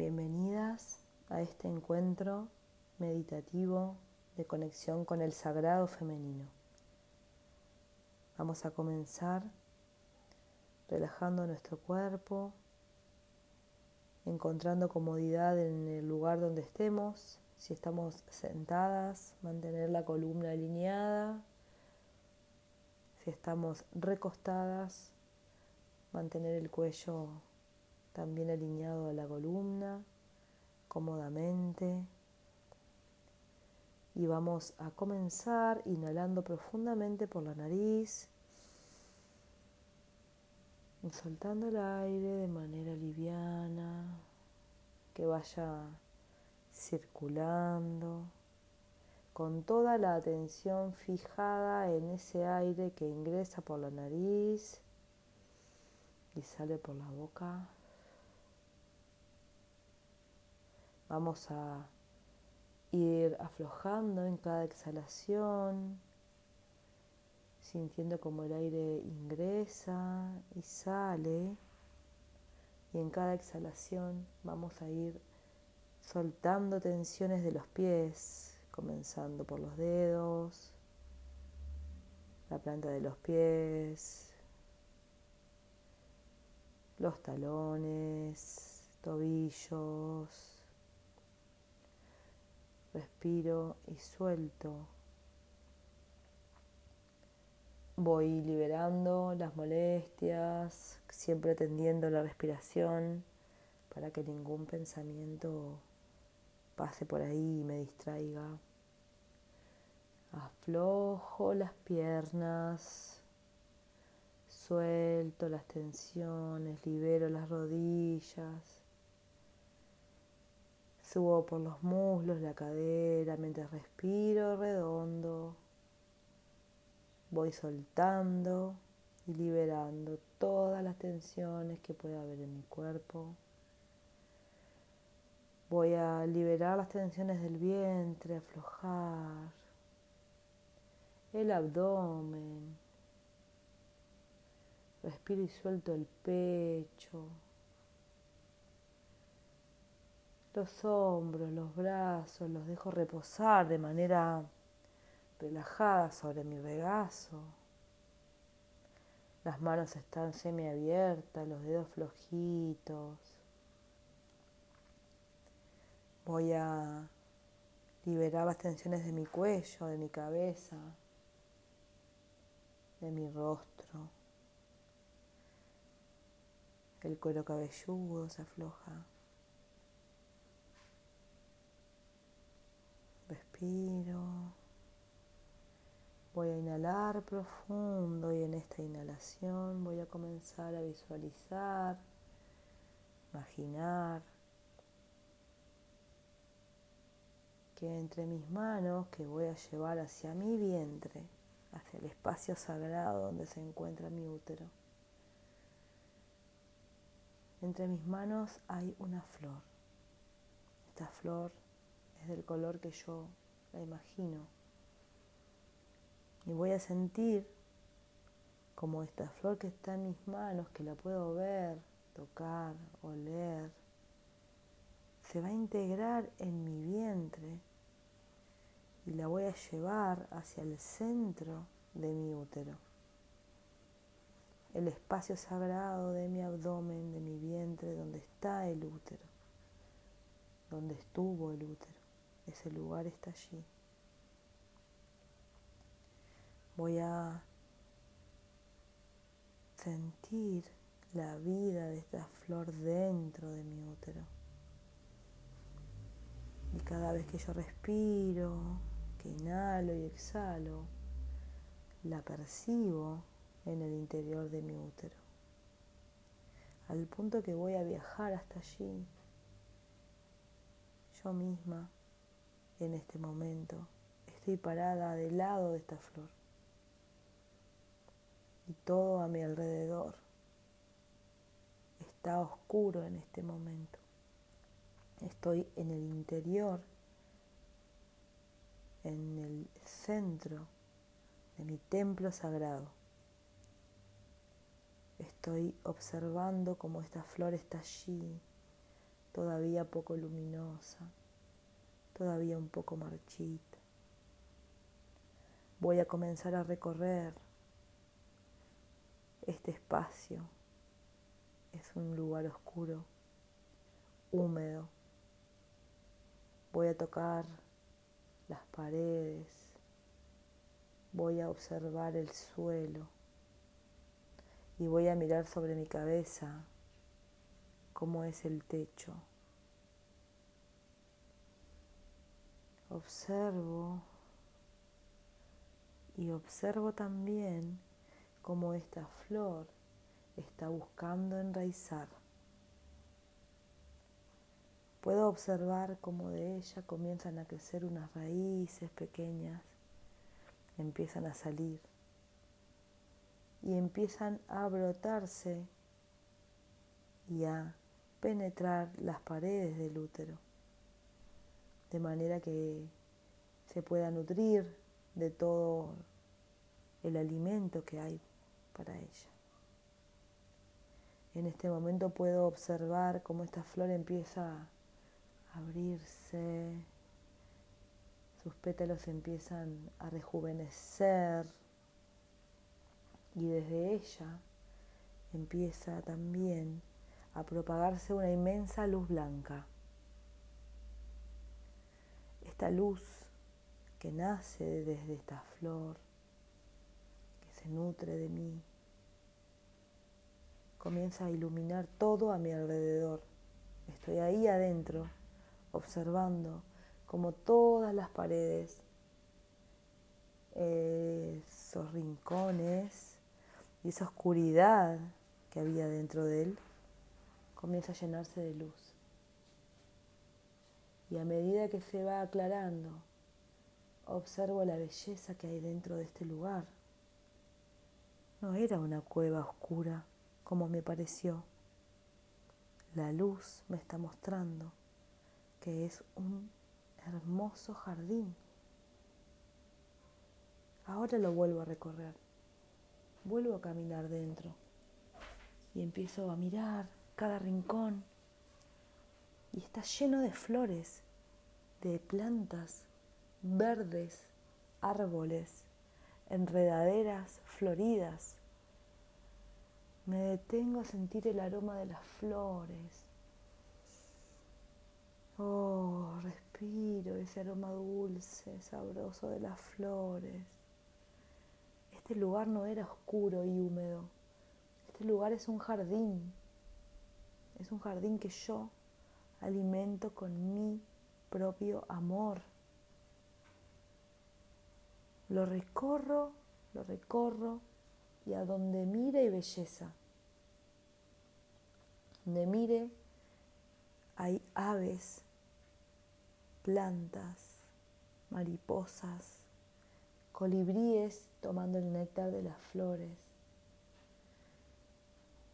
Bienvenidas a este encuentro meditativo de conexión con el sagrado femenino. Vamos a comenzar relajando nuestro cuerpo, encontrando comodidad en el lugar donde estemos. Si estamos sentadas, mantener la columna alineada. Si estamos recostadas, mantener el cuello también alineado a la columna, cómodamente. Y vamos a comenzar inhalando profundamente por la nariz soltando el aire de manera liviana, que vaya circulando con toda la atención fijada en ese aire que ingresa por la nariz y sale por la boca. Vamos a ir aflojando en cada exhalación, sintiendo como el aire ingresa y sale. Y en cada exhalación vamos a ir soltando tensiones de los pies, comenzando por los dedos, la planta de los pies, los talones, tobillos, respiro y suelto. Voy liberando las molestias, siempre atendiendo la respiración para que ningún pensamiento pase por ahí y me distraiga. Aflojo las piernas, suelto las tensiones, libero las rodillas Subo por los muslos, la cadera, mientras respiro redondo. Voy soltando y liberando todas las tensiones que pueda haber en mi cuerpo. Voy a liberar las tensiones del vientre, aflojar el abdomen. Respiro y suelto el pecho. Los hombros, los brazos, los dejo reposar de manera relajada sobre mi regazo. Las manos están semiabiertas, los dedos flojitos. Voy a liberar las tensiones de mi cuello, de mi cabeza, de mi rostro. El cuero cabelludo se afloja. Respiro. Voy a inhalar profundo y en esta inhalación voy a comenzar a visualizar, imaginar que entre mis manos que voy a llevar hacia mi vientre, hacia el espacio sagrado donde se encuentra mi útero, entre mis manos hay una flor. Esta flor es del color que yo la imagino. Y voy a sentir como esta flor que está en mis manos, que la puedo ver, tocar, oler, se va a integrar en mi vientre y la voy a llevar hacia el centro de mi útero, el espacio sagrado de mi abdomen, de mi vientre, donde está el útero, donde estuvo el útero. Ese lugar está allí. Voy a sentir la vida de esta flor dentro de mi útero. Y cada vez que yo respiro, que inhalo y exhalo, la percibo en el interior de mi útero. Al punto que voy a viajar hasta allí, yo misma en este momento. Estoy parada del lado de esta flor. Y todo a mi alrededor está oscuro en este momento. Estoy en el interior, en el centro de mi templo sagrado. Estoy observando cómo esta flor está allí, todavía poco luminosa, todavía un poco marchita. Voy a comenzar a recorrer este espacio. Es un lugar oscuro, húmedo. Voy a tocar las paredes. Voy a observar el suelo. Y voy a mirar sobre mi cabeza cómo es el techo. Observo y observo también cómo esta flor está buscando enraizar. Puedo observar cómo de ella comienzan a crecer unas raíces pequeñas, empiezan a salir y empiezan a brotarse y a penetrar las paredes del útero, de manera que se pueda nutrir de todo el alimento que hay para ella. En este momento puedo observar cómo esta flor empieza a abrirse, sus pétalos empiezan a rejuvenecer y desde ella empieza también a propagarse una inmensa luz blanca. Esta luz que nace desde esta flor, que se nutre de mí, comienza a iluminar todo a mi alrededor. Estoy ahí adentro, observando como todas las paredes, esos rincones y esa oscuridad que había dentro de él, comienza a llenarse de luz. Y a medida que se va aclarando, observo la belleza que hay dentro de este lugar. No era una cueva oscura como me pareció. La luz me está mostrando que es un hermoso jardín. Ahora lo vuelvo a recorrer. Vuelvo a caminar dentro y empiezo a mirar cada rincón y está lleno de flores, de plantas verdes, árboles, enredaderas floridas. Me detengo a sentir el aroma de las flores. Oh, respiro ese aroma dulce, sabroso de las flores. Este lugar no era oscuro y húmedo. Este lugar es un jardín. Es un jardín que yo alimento con mi propio amor. Lo recorro, lo recorro y a donde mire hay belleza. Donde mire hay aves, plantas, mariposas, colibríes tomando el néctar de las flores.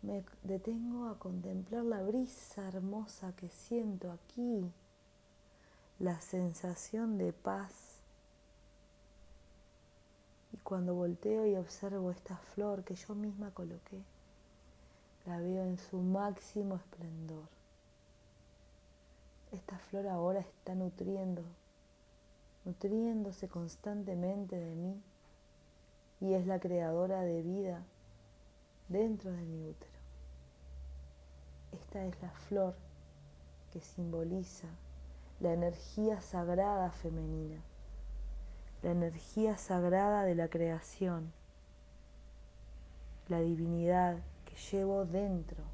Me detengo a contemplar la brisa hermosa que siento aquí, la sensación de paz y cuando volteo y observo esta flor que yo misma coloqué, la veo en su máximo esplendor. Esta flor ahora está nutriendo, nutriéndose constantemente de mí y es la creadora de vida dentro de mi útero. Esta es la flor que simboliza la energía sagrada femenina la energía sagrada de la creación, la divinidad que llevo dentro.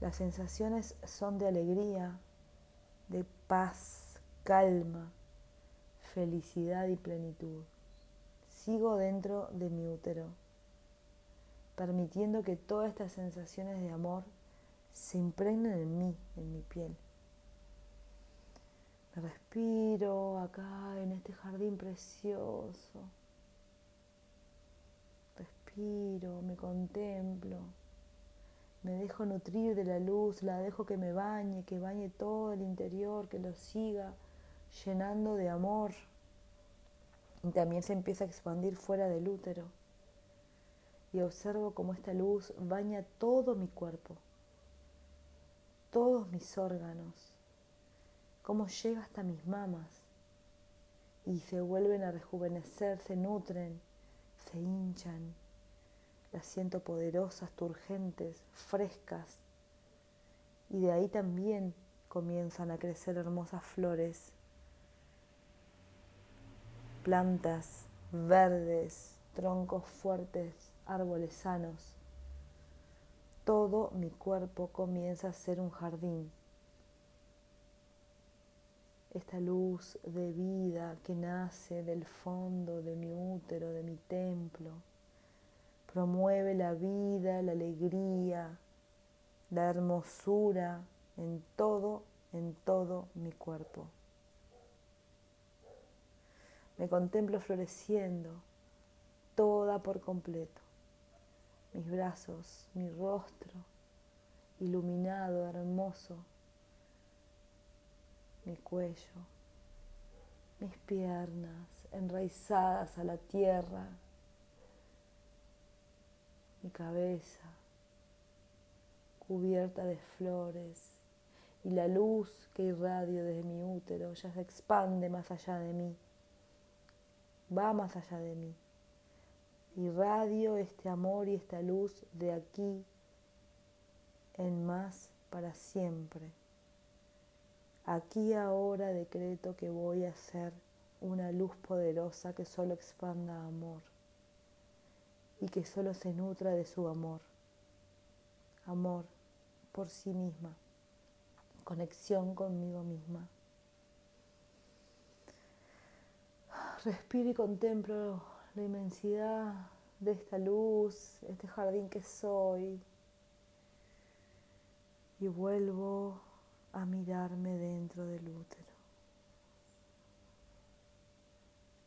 Las sensaciones son de alegría, de paz, calma, felicidad y plenitud. Sigo dentro de mi útero, permitiendo que todas estas sensaciones de amor se impregnen en mí, en mi piel. Me respiro acá en este jardín precioso. Respiro, me contemplo. Me dejo nutrir de la luz, la dejo que me bañe, que bañe todo el interior, que lo siga llenando de amor. Y también se empieza a expandir fuera del útero. Y observo cómo esta luz baña todo mi cuerpo, todos mis órganos, cómo llega hasta mis mamas y se vuelven a rejuvenecer, se nutren, se hinchan. Las siento poderosas, turgentes, frescas. Y de ahí también comienzan a crecer hermosas flores, plantas verdes, troncos fuertes, árboles sanos. Todo mi cuerpo comienza a ser un jardín. Esta luz de vida que nace del fondo de mi útero, de mi templo, promueve la vida, la alegría, la hermosura en todo, en todo mi cuerpo. Me contemplo floreciendo, toda por completo. Mis brazos, mi rostro, iluminado, hermoso. Mi cuello, mis piernas enraizadas a la tierra. Mi cabeza cubierta de flores y la luz que irradio desde mi útero ya se expande más allá de mí va más allá de mí. Irradio este amor y esta luz de aquí en más para siempre. Aquí ahora decreto que voy a ser una luz poderosa que solo expanda amor y que solo se nutra de su amor. Amor por sí misma, conexión conmigo misma. respiro y contemplo la inmensidad de esta luz, este jardín que soy. Y vuelvo a mirarme dentro del útero.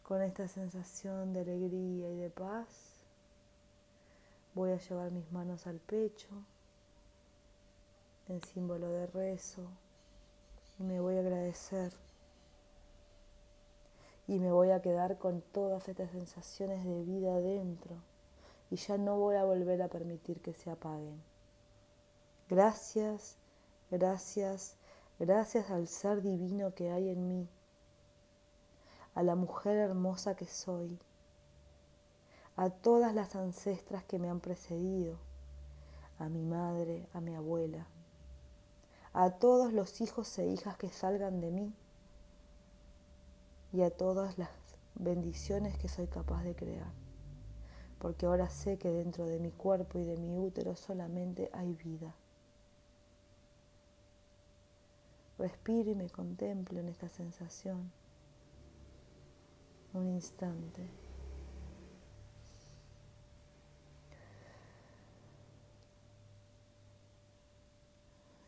Con esta sensación de alegría y de paz, voy a llevar mis manos al pecho en símbolo de rezo y me voy a agradecer y me voy a quedar con todas estas sensaciones de vida dentro y ya no voy a volver a permitir que se apaguen. Gracias, gracias, gracias al ser divino que hay en mí, a la mujer hermosa que soy, a todas las ancestras que me han precedido, a mi madre, a mi abuela, a todos los hijos e hijas que salgan de mí y a todas las bendiciones que soy capaz de crear. Porque ahora sé que dentro de mi cuerpo y de mi útero solamente hay vida. Respiro y me contemplo en esta sensación. Un instante.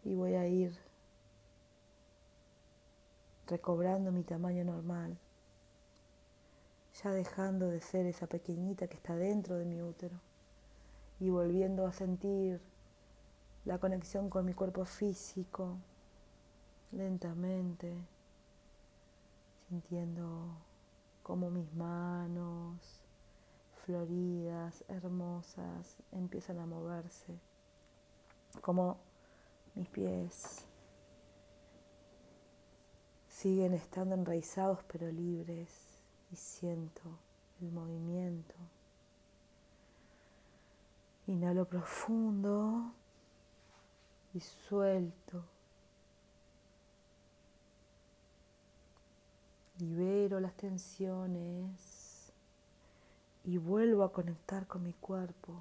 Y voy a ir recobrando mi tamaño normal, ya dejando de ser esa pequeñita que está dentro de mi útero y volviendo a sentir la conexión con mi cuerpo físico, lentamente, sintiendo como mis manos floridas, hermosas, empiezan a moverse, como mis pies siguen estando enraizados pero libres y siento el movimiento. Inhalo profundo y suelto. Libero las tensiones y vuelvo a conectar con mi cuerpo,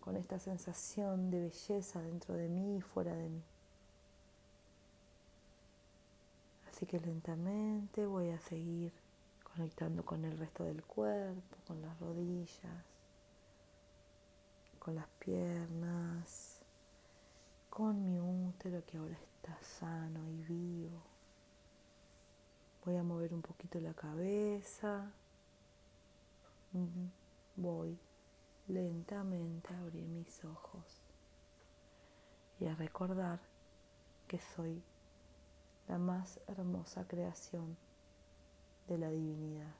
con esta sensación de belleza dentro de mí y fuera de mí. Así que lentamente voy a seguir conectando con el resto del cuerpo, con las rodillas, con las piernas, con mi útero que ahora está sano y vivo. Voy a mover un poquito la cabeza. Voy lentamente a abrir mis ojos y a recordar que soy la más hermosa creación de la divinidad.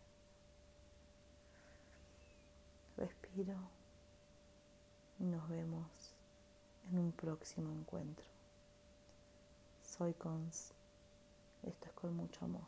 Respiro y nos vemos en un próximo encuentro. Soy Cons. Esto es con mucho amor.